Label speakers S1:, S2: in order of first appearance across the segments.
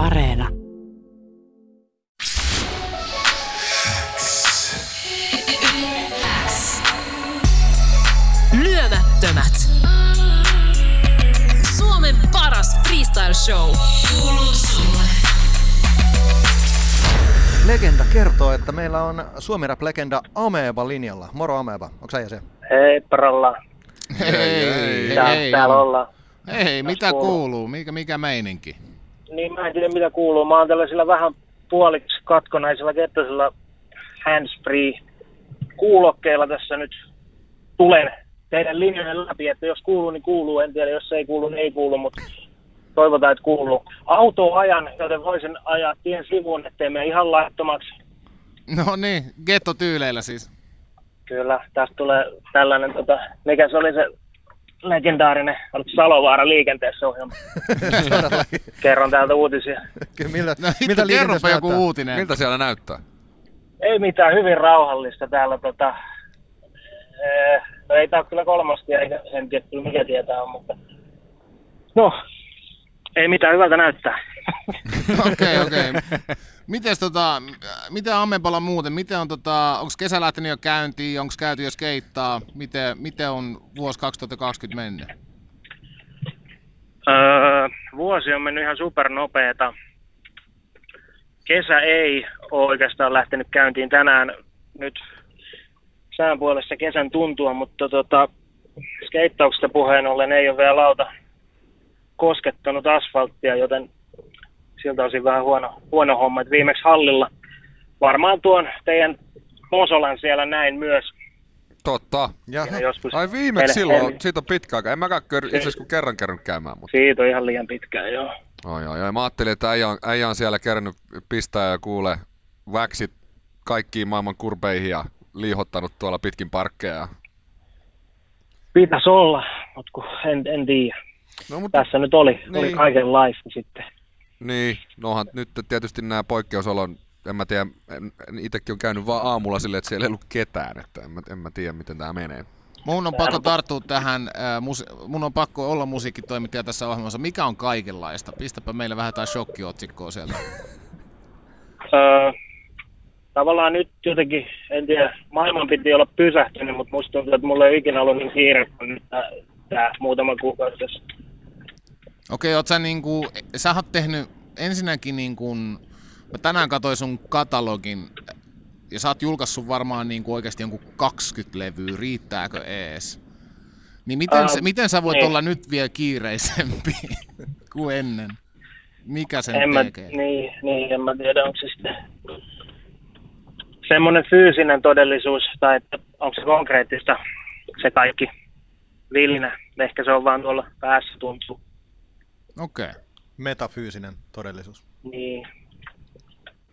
S1: Areena.
S2: Lyömättömät. Suomen paras freestyle show. Kuuluu sulle.
S3: Legenda kertoo, että meillä on Suomi Rap-legenda Ameba linjalla. Moro Ameba, onko sä se?
S4: Hei, paralla.
S5: Hei, hei, hei,
S4: täällä ollaan.
S5: hei, mitä
S4: kuuluu?
S5: kuuluu? Mikä, mikä meininki?
S4: Niin mä en tiedä mitä kuuluu. Mä oon tällaisilla vähän puoliksi katkonaisilla kettasilla handsfree kuulokkeilla tässä nyt tulen teidän linjojen läpi, että jos kuuluu, niin kuuluu. En tiedä, jos ei kuulu, niin ei kuulu, mutta toivotaan, että kuuluu. Auto ajan, joten voisin ajaa tien sivuun, ettei mene ihan laittomaksi.
S5: No niin, gettotyyleillä siis.
S4: Kyllä, tästä tulee tällainen, tota, mikä se oli se legendaarinen, Salovaara liikenteessä ohjelma. Kerron täältä uutisia.
S3: Kyllä, Miltä,
S5: No
S3: miltä
S5: kerropa joku
S3: näyttää?
S5: uutinen.
S6: Miltä siellä näyttää?
S4: Ei mitään, hyvin rauhallista täällä. Tota, ee, no ei tää ole kyllä kolmasti, eikä en tiedä kyllä mikä tietää on, mutta no, ei mitään hyvältä näyttää.
S5: Okei, okei. Mites tota, miten Ameballa muuten? Miten on tota, onko kesä lähtenyt jo käyntiin? Onko käyty jo skeittaa? Miten, miten on vuosi 2020 mennyt?
S4: Öö, vuosi on mennyt ihan supernopeeta. Kesä ei ole oikeastaan lähtenyt käyntiin tänään nyt sään puolessa kesän tuntua, mutta tota, skeittauksesta puheen ollen ei ole vielä lauta koskettanut asfalttia, joten siltä osin vähän huono, huono homma. Et viimeksi hallilla varmaan tuon teidän Mosolan siellä näin myös.
S6: Totta.
S3: Jaha.
S4: Ja joskus
S6: Ai viimeksi
S4: Hel-
S6: silloin,
S4: Hel-
S6: siitä on pitkä aika. En mäkään kör, itse asiassa kuin kerran kerran käymään, mutta...
S4: Siitä on ihan liian pitkään, joo.
S6: Oi, oi, oi. Mä ajattelin, että äijä on, äijä on siellä kerännyt pistää ja kuule väksit kaikkiin maailman kurpeihin ja liihottanut tuolla pitkin parkkeja.
S4: Pitäisi olla, mutta kun en, en tiedä.
S6: No, mutta,
S4: Tässä nyt oli,
S6: Niin.
S4: oli kaikenlaista sitten.
S6: Niin, nohan nyt tietysti nämä poikkeusolon, en mä tiedä, en, itsekin on käynyt vaan aamulla silleen, että siellä ei ollut ketään, että en mä, en mä tiedä, miten tämä menee.
S5: Mun on pakko tarttua tähän, äh, mun on pakko olla musiikkitoimittaja tässä ohjelmassa. Mikä on kaikenlaista? Pistäpä meille vähän jotain shokkiotsikkoa sieltä.
S4: Öö, tavallaan nyt jotenkin, en tiedä, maailman piti olla pysähtynyt, mutta musta tuntuu, että mulla ei ikinä ollut niin kiire kuin nyt tää, tää muutama kuukausi tässä.
S5: Okei, oot sä niinku, sä oot tehnyt ensinnäkin niinku, mä tänään katsoin sun katalogin, ja sä oot julkaissut varmaan niinku oikeasti jonkun 20 levyä, riittääkö ees? Niin miten,
S4: Ää,
S5: sä, miten sä voit
S4: ei.
S5: olla nyt vielä kiireisempi kuin ennen? Mikä sen
S4: En mä,
S5: tekee?
S4: niin, niin, en mä tiedä, onko se sitten semmoinen fyysinen todellisuus, tai että onko se konkreettista se kaikki villinä. Ehkä se on vaan tuolla päässä tuntuu.
S5: Okei. Okay.
S3: Metafyysinen todellisuus.
S4: Niin,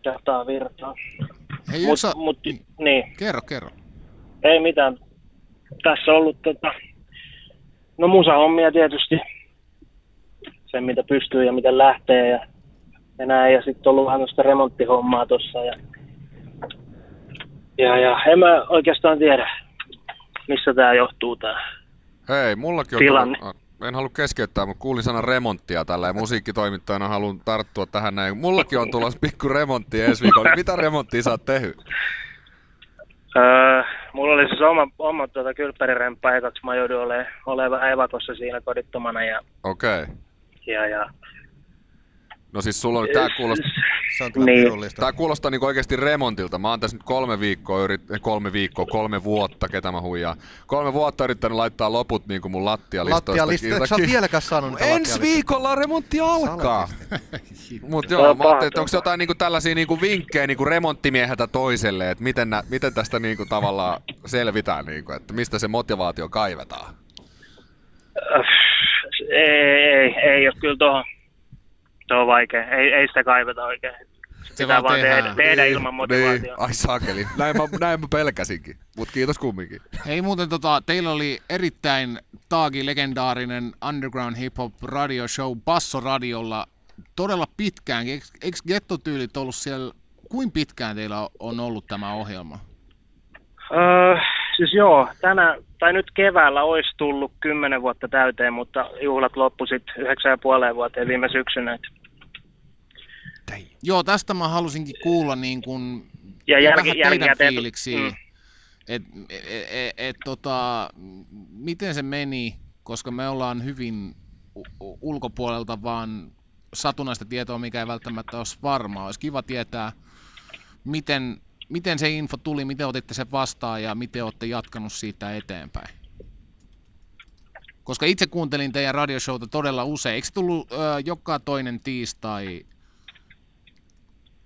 S4: dataa virtaa.
S5: Hei,
S4: Mut,
S5: yksi,
S4: mut, niin,
S5: kerro, kerro.
S4: ei mitään. Tässä on ollut tota, no musahommia tietysti. Sen mitä pystyy ja miten lähtee ja, ja näin. Ja sitten ollut vähän noista remonttihommaa tuossa. Ja, ja, ja en mä oikeastaan tiedä, missä tämä johtuu tää.
S6: Hei, mullakin on
S4: Tilanne.
S6: tullut, en halua keskeyttää, mutta kuulin sanan remonttia tällä ja musiikkitoimittajana haluan tarttua tähän näin. Mullakin on tulossa pikku remontti ensi viikolla. Mitä remonttia sä oot tehnyt?
S4: Öö, mulla oli siis oma, oma tuota kylppäriremppa ekaksi. Mä jouduin olemaan, olemaan evakossa siinä kodittomana. Ja,
S6: Okei. Okay.
S4: ja, ja
S6: No siis sulla on, tää kuulostaa,
S3: Se on
S4: Niin.
S6: tää kuulostaa niinku oikeesti remontilta. Mä oon tässä nyt kolme viikkoa, yrit, eh, kolme viikkoa, kolme vuotta, ketä mä huijaan. Kolme vuotta yrittänyt laittaa loput niinku mun lattialistoista.
S3: Lattialista, eikö sä oot vieläkään saanut niitä
S6: Ensi viikolla remontti alkaa. Mut joo, mä ajattelin, että onko jotain niinku tällaisia niinku vinkkejä niinku remonttimieheltä toiselle, että miten, nä, miten tästä niinku tavallaan selvitään, niinku, että mistä se motivaatio kaivetaan.
S4: Öf, ei, ei, ei ole kyllä tuohon. Se on vaikea. Ei, ei sitä kaiveta oikein.
S5: Se
S4: Pitää
S5: vaan tehdään.
S4: tehdä, tehdä ilman
S6: Niin,
S4: motivaatiota.
S6: ai sakeli. Näin mä, näin mä pelkäsinkin, mutta kiitos kumminkin.
S5: Hei muuten tota, teillä oli erittäin taagi legendaarinen underground hip hop radio show Basso radiolla todella pitkään. Eikö, eikö gettotyylit ollut siellä, kuin pitkään teillä on ollut tämä ohjelma?
S4: Öö, siis joo, tänä, tai nyt keväällä olisi tullut kymmenen vuotta täyteen, mutta juhlat loppu sitten yhdeksän ja puoleen vuoteen viime syksynä. Et
S5: Joo, tästä mä halusinkin kuulla niin kuin,
S4: Ja
S5: vähän
S4: jälki,
S5: teidän
S4: jälkikäteen...
S5: fiiliksiä.
S4: Mm.
S5: Et, et, et, et, tota, miten se meni, koska me ollaan hyvin ulkopuolelta vaan satunnaista tietoa, mikä ei välttämättä olisi varmaa. Olisi kiva tietää, miten, miten se info tuli, miten otitte sen vastaan ja miten olette jatkanut siitä eteenpäin. Koska itse kuuntelin teidän radioshowta todella usein. Eikö se tullut ö, joka toinen tiistai?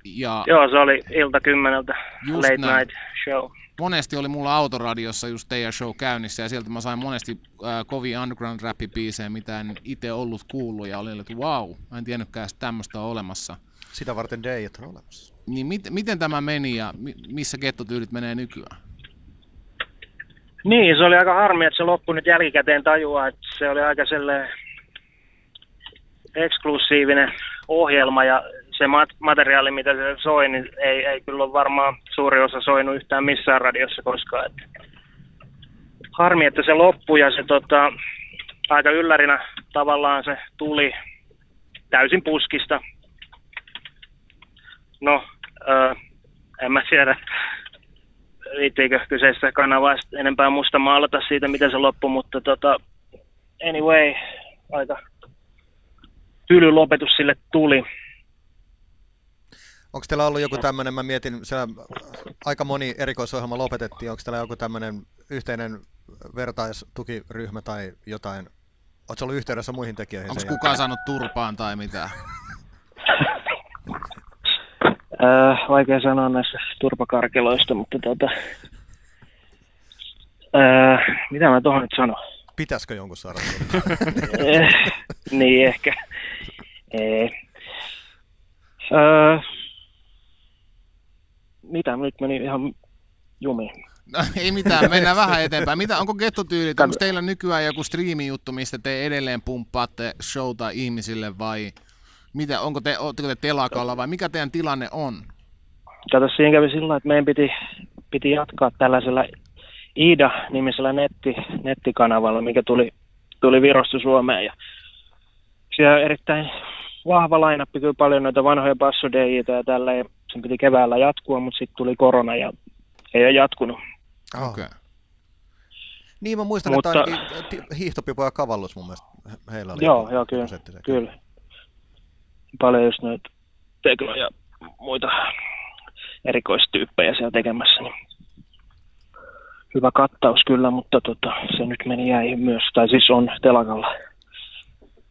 S5: Ja
S4: Joo, se oli ilta kymmeneltä
S5: Just
S4: late
S5: näin.
S4: night show.
S5: monesti oli mulla autoradiossa just teidän show käynnissä ja sieltä mä sain monesti äh, kovia underground rappibiisejä, mitä en itse ollut kuullut ja olin, että wow, mä en tiennytkään, tämmöistä on olemassa.
S3: Sitä varten Dayet on olemassa.
S5: Niin mit, miten tämä meni ja mi, missä gettotyylit menee nykyään?
S4: Niin, se oli aika harmi, että se loppui nyt jälkikäteen tajua, että se oli aika sellainen eksklusiivinen ohjelma ja se mat- materiaali, mitä se soi, niin ei, ei kyllä ole varmaan suuri osa soinut yhtään missään radiossa koskaan. Että harmi, että se loppui ja se tota, aika yllärinä tavallaan se tuli täysin puskista. No, ö, en mä tiedä, riittiikö kyseistä kanavaa enempää musta maalata siitä, miten se loppui, mutta tota, anyway, aika tyly lopetus sille tuli.
S3: Onko teillä ollut joku tämmöinen, mä mietin, siellä aika moni erikoisohjelma lopetettiin, onko teillä joku tämmöinen yhteinen vertaistukiryhmä tai jotain? Oletko ollut yhteydessä muihin tekijöihin?
S5: Onko kukaan saanut turpaan tai mitään?
S4: Öö, vaikea sanoa näistä turpakarkeloista, mutta tota, öö, mitä mä tuohon nyt sanon?
S3: Pitäisikö jonkun saada?
S4: Eh, niin ehkä. Ei. Öö, mitä, nyt meni ihan jumiin.
S5: No, ei mitään, mennään vähän eteenpäin. Mitä, onko gettotyylit, onko teillä nykyään joku striimijuttu, mistä te edelleen pumppaatte showta ihmisille vai mitä, onko te, ootteko te telakalla vai mikä teidän tilanne on?
S4: Kato, siinä kävi sillä että meidän piti, piti jatkaa tällaisella Ida-nimisellä netti, nettikanavalla, mikä tuli, tuli Virosta Suomeen. Ja siellä on erittäin vahva lainappi, kyllä paljon noita vanhoja passodeijitä ja tällä. Ja sen piti keväällä jatkua, mutta sitten tuli korona ja ei ole jatkunut.
S3: Oh.
S5: Okei.
S3: Niin mä muistan,
S4: Mutta-
S3: että hiihtopipo ja kavallus mun mielestä heillä oli.
S4: Joo, joo, kyllä, kyllä. Paljon just noita tekno ja muita erikoistyyppejä siellä tekemässä. Niin hyvä kattaus kyllä, mutta tota, se nyt meni jäi myös, tai siis on telakalla.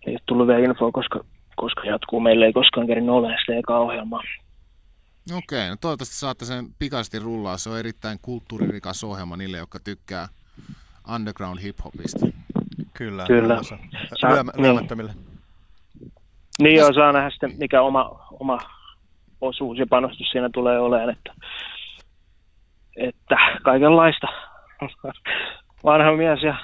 S4: Ei ole tullut vielä infoa, koska, koska jatkuu. Meillä ei koskaan kerinyt ole sitä ekaa ohjelmaa.
S5: Okei, no toivottavasti saatte sen pikaisesti rullaa. Se on erittäin kulttuuririkas ohjelma niille, jotka tykkää underground hip-hopista.
S3: Kyllä.
S4: Kyllä.
S3: muun muassa.
S4: Sä-
S3: Lyömä,
S4: niin. Niin joo, saa nähdä sitten, mikä oma, oma osuus ja panostus siinä tulee olemaan, että, että kaikenlaista. Vanha mies ja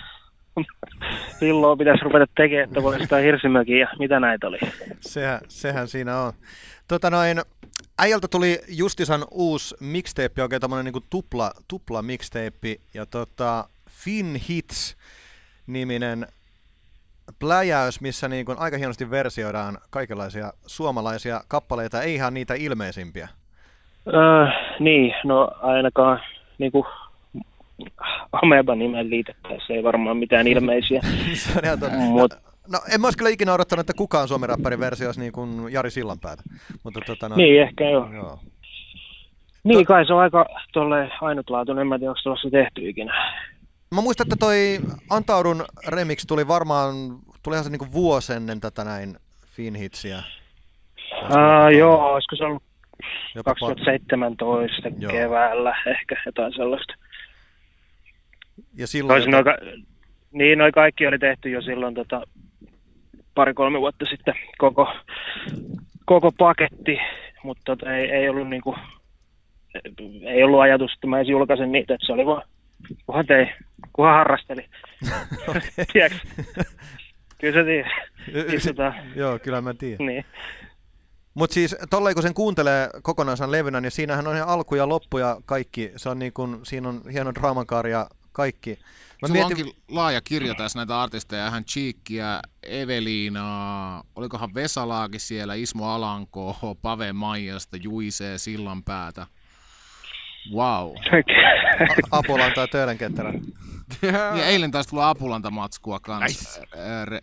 S4: pilloa pitäisi ruveta tekemään, että voisi sitä hirsimökiä ja mitä näitä oli.
S3: Sehän, sehän siinä on. Tota noin, äijältä tuli Justisan uusi mixtape, oikein tämmönen niinku tupla, tupla mixtape, ja tota, Fin Hits niminen pläjäys, missä niin kuin aika hienosti versioidaan kaikenlaisia suomalaisia kappaleita, ei ihan niitä ilmeisimpiä.
S4: Öö, niin, no ainakaan niin kuin Ameba nimen liitettäessä ei varmaan mitään ilmeisiä.
S3: Se on ihan totta.
S4: Mut-
S3: no, no, en mä olisi kyllä ikinä odottanut, että kukaan suomen räppärin versio olisi niin kuin Jari Sillanpäätä. Mutta tota, no,
S4: Niin, ehkä joo.
S3: Joo.
S4: Niin kai se on aika tolle ainutlaatuinen, en mä tiedä, onko tuossa tehty ikinä.
S3: Mä muistan, että toi Antaudun remix tuli varmaan, tulihan se niinku vuosi ennen tätä näin Finhitsiä.
S4: Uh, joo, olisiko se ollut
S3: Jopa pa-
S4: 2017
S3: Joo.
S4: keväällä ehkä jotain sellaista.
S3: ja silloin,
S4: noin, ka- niin, noi kaikki oli tehty jo silloin tota, pari-kolme vuotta sitten koko, koko paketti, mutta tota, ei, ei, ollut niinku, ei ollut ajatus, että mä edes julkaisen niitä, että se oli vaan, kunhan tein, kunhan harrasteli. Tiedätkö? Kyllä sä tiedät. Niin, tota,
S3: Joo, kyllä mä tiedän.
S4: niin.
S3: Mutta siis tolleen kun sen kuuntelee kokonaisen levynä, niin siinähän on ihan alku ja loppu ja kaikki. Se on niin kun, siinä on hieno draamankaari ja kaikki. Mä
S5: Sulla
S3: mietin,
S5: onkin laaja kirjo tässä näitä artisteja, hän Cheekkiä, Eveliinaa, olikohan Vesalaakin siellä, Ismo Alanko, Pave Maijasta, Juisee, Sillanpäätä. Wow.
S3: A- Apulan tai Töölönkenttälä.
S5: Ja eilen taisi tulla Apulanta matskua kanssa nice.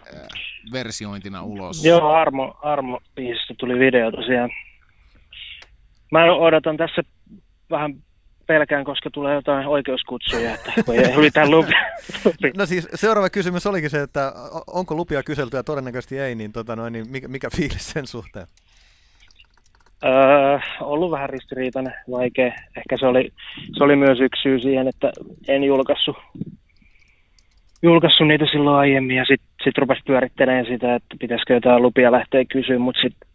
S5: versiointina ulos.
S4: Joo, Armo, Armo biisistä tuli video tosiaan. Mä odotan tässä vähän pelkään, koska tulee jotain oikeuskutsuja, että ei mitään lupia.
S3: No siis seuraava kysymys olikin se, että onko lupia kyselty ja todennäköisesti ei, niin, tota noin, niin mikä, mikä fiilis sen suhteen?
S4: Öö, ollut vähän ristiriitainen, vaikea. Ehkä se oli, se oli myös yksi syy siihen, että en julkaissut, julkaissut niitä silloin aiemmin ja sitten sit rupesi pyörittelemään sitä, että pitäisikö jotain lupia lähteä kysyä, mutta sitten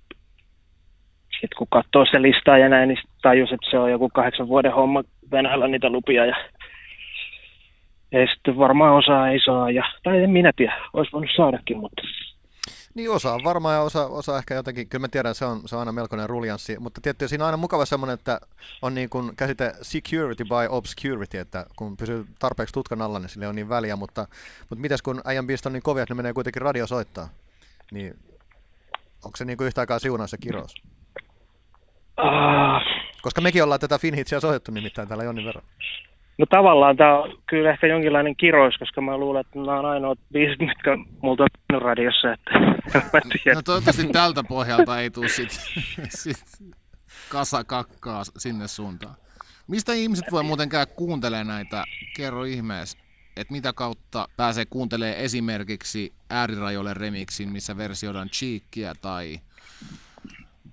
S4: sit kun katsoo se listaa ja näin, niin tajus, että se on joku kahdeksan vuoden homma Venäjällä niitä lupia ja ja sitten varmaan osaa ei saa, ja, tai en minä tiedä, olisi voinut saadakin, mutta
S3: Niin osa on varmaan ja osa, osa ehkä jotenkin, kyllä mä tiedän, se on, se on aina melkoinen ruljanssi, mutta tietysti siinä on aina mukava semmoinen, että on niin kuin käsite security by obscurity, että kun pysyy tarpeeksi tutkan alla, niin sille on niin väliä, mutta, mutta mitäs kun äijän biisit on niin kovia, että ne menee kuitenkin radio soittaa, niin onko se niin kuin yhtä aikaa siunaa se kirous?
S4: ah,
S3: Koska mekin ollaan tätä Finhitsiä soitettu nimittäin täällä jonnin verran.
S4: No tavallaan tämä on kyllä ehkä jonkinlainen kirous, koska mä luulen, että nämä on ainoat biisit, mitkä multa on radiossa, että mä.
S5: No toivottavasti tältä pohjalta ei tule sit, sit kasa kakkaa sinne suuntaan. Mistä ihmiset voi muuten käydä kuuntelemaan näitä? Kerro ihmeessä, että mitä kautta pääsee kuuntelemaan esimerkiksi äärirajoille remixin, missä versioidaan cheekkiä tai,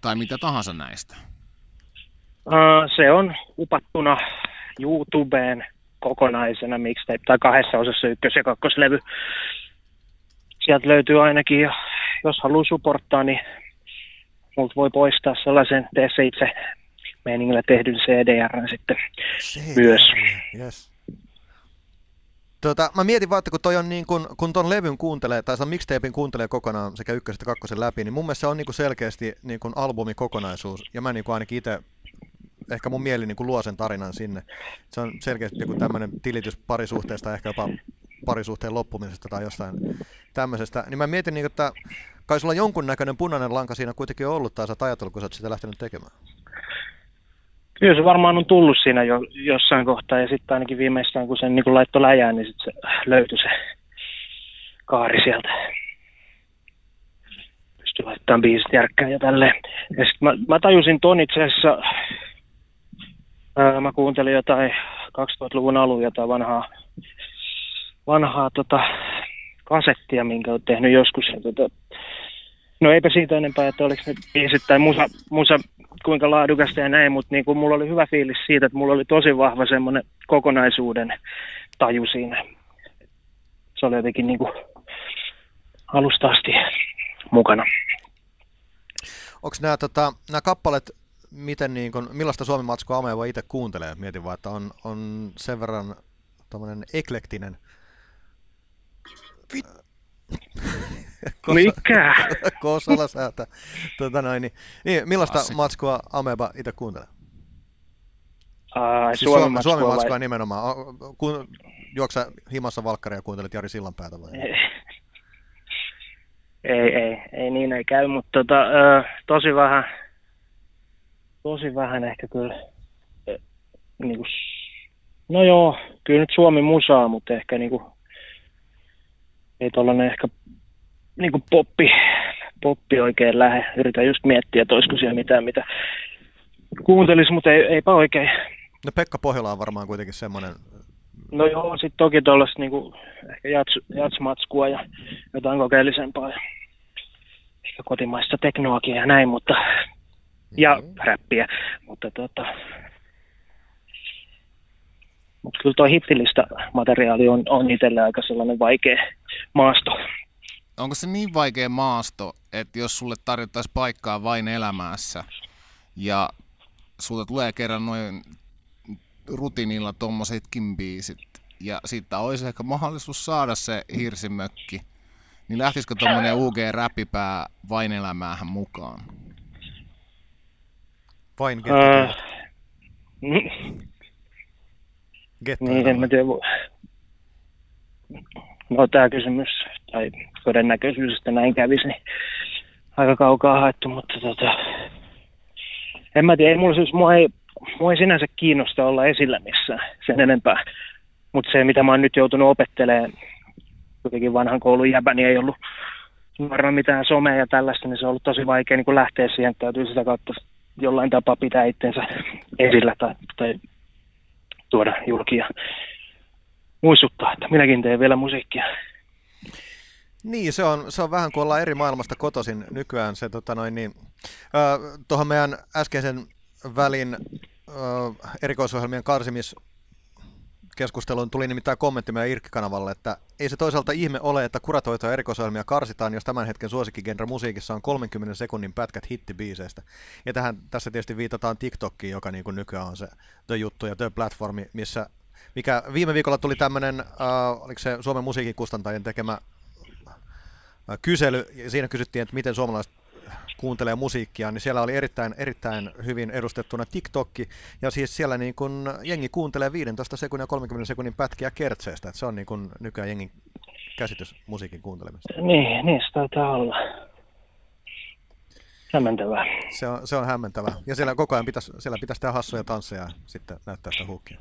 S5: tai mitä tahansa näistä.
S4: Se on upattuna YouTubeen kokonaisena mixtape, tai kahdessa osassa ykkös- ja kakkoslevy. Sieltä löytyy ainakin, ja jos haluaa supporttaa, niin multa voi poistaa sellaisen tee se itse meiningillä tehdyn CDR sitten myös.
S3: Yes. Tota, mä mietin vaan, että kun, toi on niin kun, kun ton levyn kuuntelee, tai sen mixtapein kuuntelee kokonaan sekä ykkösen että kakkosen läpi, niin mun mielestä se on niin selkeästi niin albumikokonaisuus, ja mä niin kuin ainakin itse, ehkä mun mieli niin kuin luo sen tarinan sinne. Se on selkeästi joku tämmöinen tilitys parisuhteesta, ehkä jopa parisuhteen loppumisesta tai jostain tämmöisestä. Niin mä mietin, niin, että kai sulla jonkunnäköinen punainen lanka siinä kuitenkin on ollut, tai sä ajatellut, kun sä oot sitä lähtenyt tekemään.
S4: Kyllä se varmaan on tullut siinä jo jossain kohtaa, ja sitten ainakin viimeistään, kun sen niin laittoi läjään, niin sitten se löytyi se kaari sieltä. Pystyi laittamaan biisit järkkään ja tälleen. Ja sitten mä, mä tajusin ton itse asiassa, ää, mä kuuntelin jotain 2000-luvun alun jotain vanhaa, vanhaa tota, kasettia, minkä olet tehnyt joskus. Ja, tota, no eipä siitä enempää, että oliko ne biisit tai musa, musa kuinka laadukasta ja näin, mutta niin kuin mulla oli hyvä fiilis siitä, että mulla oli tosi vahva semmoinen kokonaisuuden taju siinä. Se oli jotenkin niin kuin alusta asti mukana.
S3: Onko nämä, tota, nämä kappaleet, miten niin kun, millaista Suomen matskua Ame voi itse kuuntelee? Mietin vaan, että on, on sen verran tommonen eklektinen.
S4: Mikä?
S3: Kosala säätä. Tota noin, niin, niin, millaista
S5: Klassikko.
S3: matskua Ameba itse kuuntelee?
S4: Ai,
S3: Siis
S4: Suomen
S3: Suomen,
S4: matskua
S3: Suomen
S4: vai-
S3: matskua nimenomaan. O- Ku, juoksa himassa valkkaria ja kuuntelet Jari Sillanpäätä vai?
S4: Ei, ei, ei, ei niin ei käy, mutta tota, ö, tosi vähän, tosi vähän ehkä kyllä, ö, niin kuin, no joo, kyllä nyt Suomi musaa, mutta ehkä niin kuin, ei tollanen ehkä niin kuin poppi, poppi oikein lähe. Yritän just miettiä, että olisiko siellä mitään, mitä kuuntelis, mutta ei, eipä oikein.
S3: No Pekka Pohjola on varmaan kuitenkin semmoinen,
S4: No joo, sitten toki tuollaista niinku, ehkä jats, jatsmatskua ja jotain kokeellisempaa ja ehkä kotimaista teknoakin ja näin, mutta ja räppiä, mutta tota, mutta kyllä tuo hittilistä materiaali on, on itselle aika sellainen vaikea maasto.
S5: Onko se niin vaikea maasto, että jos sulle tarjottaisiin paikkaa vain elämässä ja sulta tulee kerran noin rutiinilla tommosetkin biisit ja siitä olisi ehkä mahdollisuus saada se hirsimökki, niin lähtisikö tommonen UG-räppipää vain elämäähän mukaan?
S3: Vain getto.
S4: mm,
S3: getto
S4: niin, en mä tiedä. no tämä kysymys, tai todennäköisyys, että näin kävisi, niin aika kaukaa haettu, mutta tota, en mä tiedä, ei mulla siis, mua ei, mua ei sinänsä kiinnosta olla esillä missään sen enempää. Mutta se, mitä mä oon nyt joutunut opettelemaan, kuitenkin vanhan koulun jäbä, niin ei ollut varmaan mitään somea ja tällaista, niin se on ollut tosi vaikea niin lähteä siihen, täytyy sitä kautta jollain tapaa pitää itsensä esillä tai, tai tuoda julkia muistuttaa, että minäkin teen vielä musiikkia.
S3: Niin, se on, se on vähän kuin ollaan eri maailmasta kotoisin nykyään. Se, tota noin, niin, äh, tuohon meidän äskeisen välin äh, erikoisohjelmien karsimis keskusteluun tuli nimittäin kommentti meidän Irkki-kanavalle, että ei se toisaalta ihme ole, että kuratoitoja erikoisohjelmia karsitaan, jos tämän hetken suosikkigenre musiikissa on 30 sekunnin pätkät hittibiiseistä. Ja tähän, tässä tietysti viitataan TikTokiin, joka niin kuin nykyään on se the juttu ja the platformi, missä mikä viime viikolla tuli tämmöinen, äh, oliko se Suomen musiikin kustantajien tekemä äh, kysely, ja siinä kysyttiin, että miten suomalaiset kuuntelee musiikkia, niin siellä oli erittäin, erittäin hyvin edustettuna TikTokki, ja siis siellä niin kun jengi kuuntelee 15 sekunnin ja 30 sekunnin pätkiä kertseestä, että se on niin kun nykyään jengin käsitys musiikin kuuntelemista.
S4: Niin, niin se taitaa olla. Hämmentävää.
S3: Se on, se on hämmentävää. Ja siellä koko ajan pitäisi, siellä pitäisi tehdä hassuja tansseja ja sitten näyttää sitä huukia.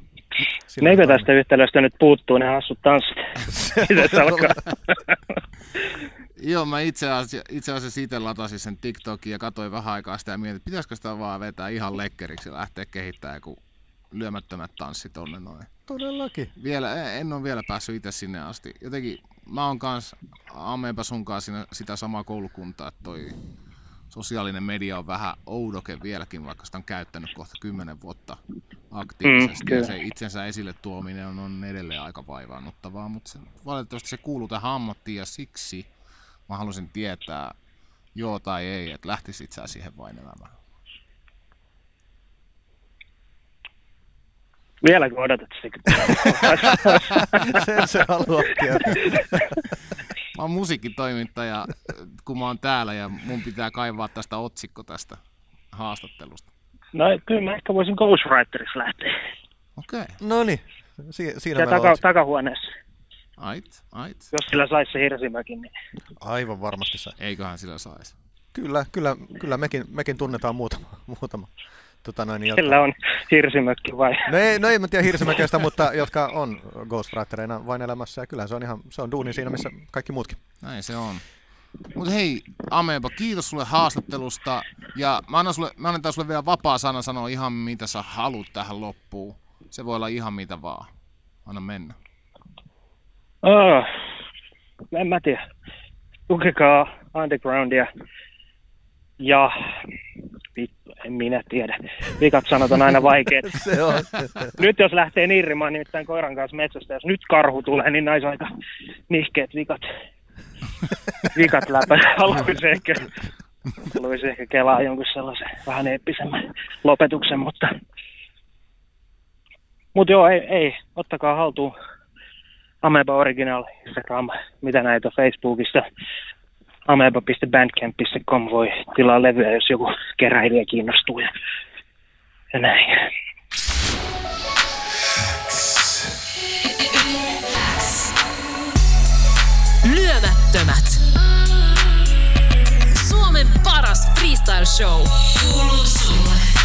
S4: Neikö tästä yhtälöstä nyt puuttuu ne hassut tanssit? Miten se alkaa?
S5: Joo, mä itse asiassa, itse asiassa itse latasin sen TikTokin ja katsoin vähän aikaa sitä ja mietin, että pitäisikö sitä vaan vetää ihan lekkeriksi ja lähteä kehittämään joku lyömättömät tanssit tonne noin.
S3: Todellakin.
S5: Vielä, en ole vielä päässyt itse sinne asti. Jotenkin mä oon kans Ameenpä sunkaan siinä, sitä samaa koulukuntaa, että toi sosiaalinen media on vähän oudoke vieläkin, vaikka sitä on käyttänyt kohta kymmenen vuotta aktiivisesti. Mm, ja se itsensä esille tuominen on, on edelleen aika vaivaannuttavaa, mutta se, valitettavasti se kuuluu tähän ammattiin ja siksi mä halusin tietää joo tai ei, että lähtisit sä siihen vain elämään.
S4: Vieläkö odotat sitä?
S3: Sen se haluaa
S5: Mä oon musiikkitoimittaja, kun mä oon täällä ja mun pitää kaivaa tästä otsikko tästä haastattelusta.
S4: No kyllä mä ehkä voisin Ghostwriterissa lähteä.
S5: Okei. Okay.
S3: No niin, si- siinä
S4: ja taka- takahuoneessa.
S5: Ait, ait.
S4: Jos sillä saisi se hirsimäkin, niin...
S3: Aivan varmasti sai.
S5: Eiköhän sillä saisi.
S3: Kyllä, kyllä, kyllä mekin, mekin tunnetaan muutama. muutama tota noin,
S4: jotka... Sillä on hirsimökki vai?
S3: No ei, no ei mä tiedä hirsimökeistä, mutta jotka on Ghostwritereina vain elämässä. Ja kyllä se on ihan, se on duuni siinä, missä kaikki muutkin.
S5: Näin se on. Mutta hei, Ameba, kiitos sulle haastattelusta. Ja mä annan, sulle, mä annan sulle vielä vapaa sana sanoa ihan mitä sä haluat tähän loppuun. Se voi olla ihan mitä vaan. Anna mennä.
S4: Oh, en mä tiedä. Tukekaa undergroundia. Ja vittu, en minä tiedä. Vikat sanot on aina vaikeat.
S3: se on.
S4: nyt jos lähtee nirrimaan nimittäin koiran kanssa metsästä, jos nyt karhu tulee, niin näissä aika nihkeet vikat. Vikat läpä. Haluaisi ehkä, haluaisi ehkä kelaa jonkun sellaisen vähän eeppisemmän lopetuksen, mutta mutta joo, ei, ei, ottakaa haltuun Ameba Original Instagram, mitä näitä on Facebookista. Ameba.bandcamp.com voi tilaa levyä, jos joku keräilijä kiinnostuu ja, ja näin.
S2: Lyömättömät. Suomen paras freestyle show. Kuuluu sulle.